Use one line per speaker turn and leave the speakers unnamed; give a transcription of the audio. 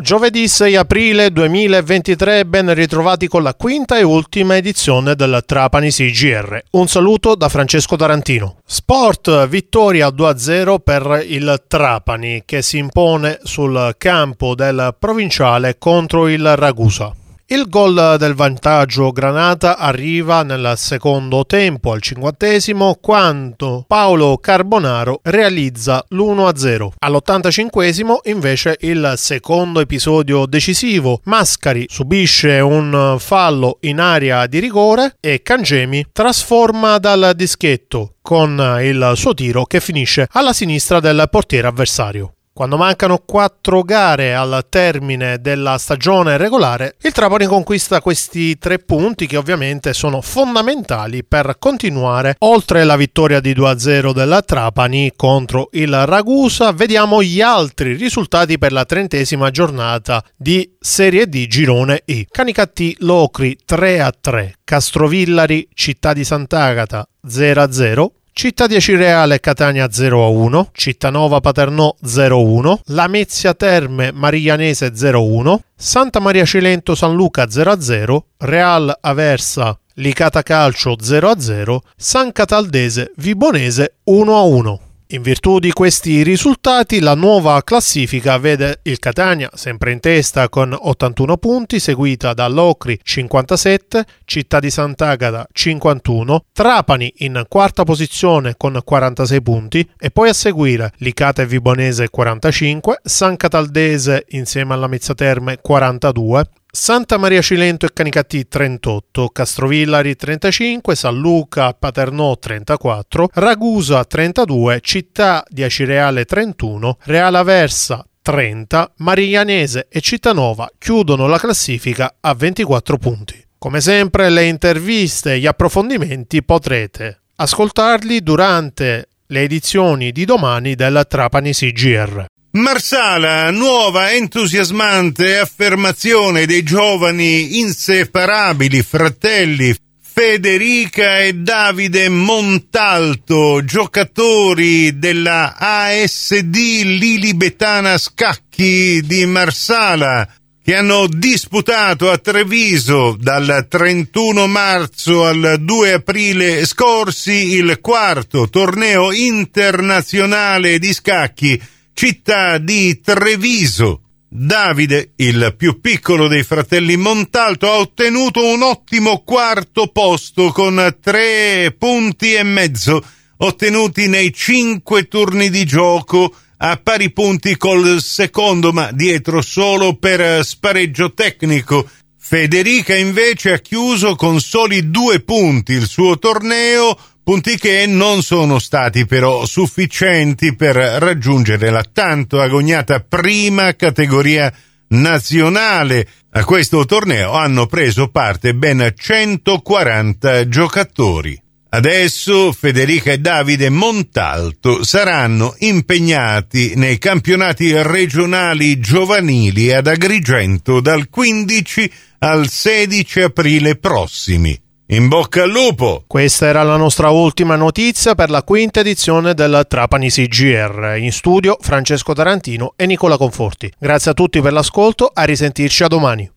Giovedì 6 aprile 2023, ben ritrovati con la quinta e ultima edizione del Trapani CGR. Un saluto da Francesco Tarantino. Sport, vittoria 2-0 per il Trapani che si impone sul campo del provinciale contro il Ragusa. Il gol del vantaggio Granata arriva nel secondo tempo al cinquantesimo quando Paolo Carbonaro realizza l'1-0. All'85 invece il secondo episodio decisivo. Mascari subisce un fallo in area di rigore e Cangemi trasforma dal dischetto con il suo tiro che finisce alla sinistra del portiere avversario. Quando mancano quattro gare al termine della stagione regolare, il Trapani conquista questi tre punti che ovviamente sono fondamentali per continuare. Oltre la vittoria di 2-0 della Trapani contro il Ragusa, vediamo gli altri risultati per la trentesima giornata di Serie D Girone I. Canicatti Locri 3-3, Castrovillari Città di Sant'Agata 0-0, Città di Acireale Catania 0-1, Cittanova Paternò 0-1, Lamezia Terme Marianese 0-1, Santa Maria Cilento San Luca 0-0, Real Aversa Licata Calcio 0-0, San Cataldese Vibonese 1-1. In virtù di questi risultati, la nuova classifica vede il Catania sempre in testa con 81 punti, seguita da Locri 57, Città di Sant'Agata 51, Trapani in quarta posizione con 46 punti e poi a seguire Licata e Vibonese 45, San Cataldese insieme alla Mezzaterme 42, Santa Maria Cilento e Canicati 38, Castrovillari 35, San Luca, Paternò 34, Ragusa 32, Città di Acireale 31, Reale Aversa 30, Mariglianese e Cittanova chiudono la classifica a 24 punti. Come sempre le interviste e gli approfondimenti potrete ascoltarli durante le edizioni di domani della Trapani CGR.
Marsala, nuova entusiasmante affermazione dei giovani inseparabili fratelli Federica e Davide Montalto, giocatori della ASD Lilibetana Scacchi di Marsala, che hanno disputato a Treviso dal 31 marzo al 2 aprile scorsi il quarto torneo internazionale di scacchi città di Treviso. Davide, il più piccolo dei fratelli Montalto, ha ottenuto un ottimo quarto posto con tre punti e mezzo ottenuti nei cinque turni di gioco a pari punti col secondo, ma dietro solo per spareggio tecnico. Federica invece ha chiuso con soli due punti il suo torneo punti che non sono stati però sufficienti per raggiungere la tanto agognata prima categoria nazionale. A questo torneo hanno preso parte ben 140 giocatori. Adesso Federica e Davide Montalto saranno impegnati nei campionati regionali giovanili ad Agrigento dal 15 al 16 aprile prossimi. In bocca al lupo!
Questa era la nostra ultima notizia per la quinta edizione del Trapani CGR. In studio Francesco Tarantino e Nicola Conforti. Grazie a tutti per l'ascolto, a risentirci a domani.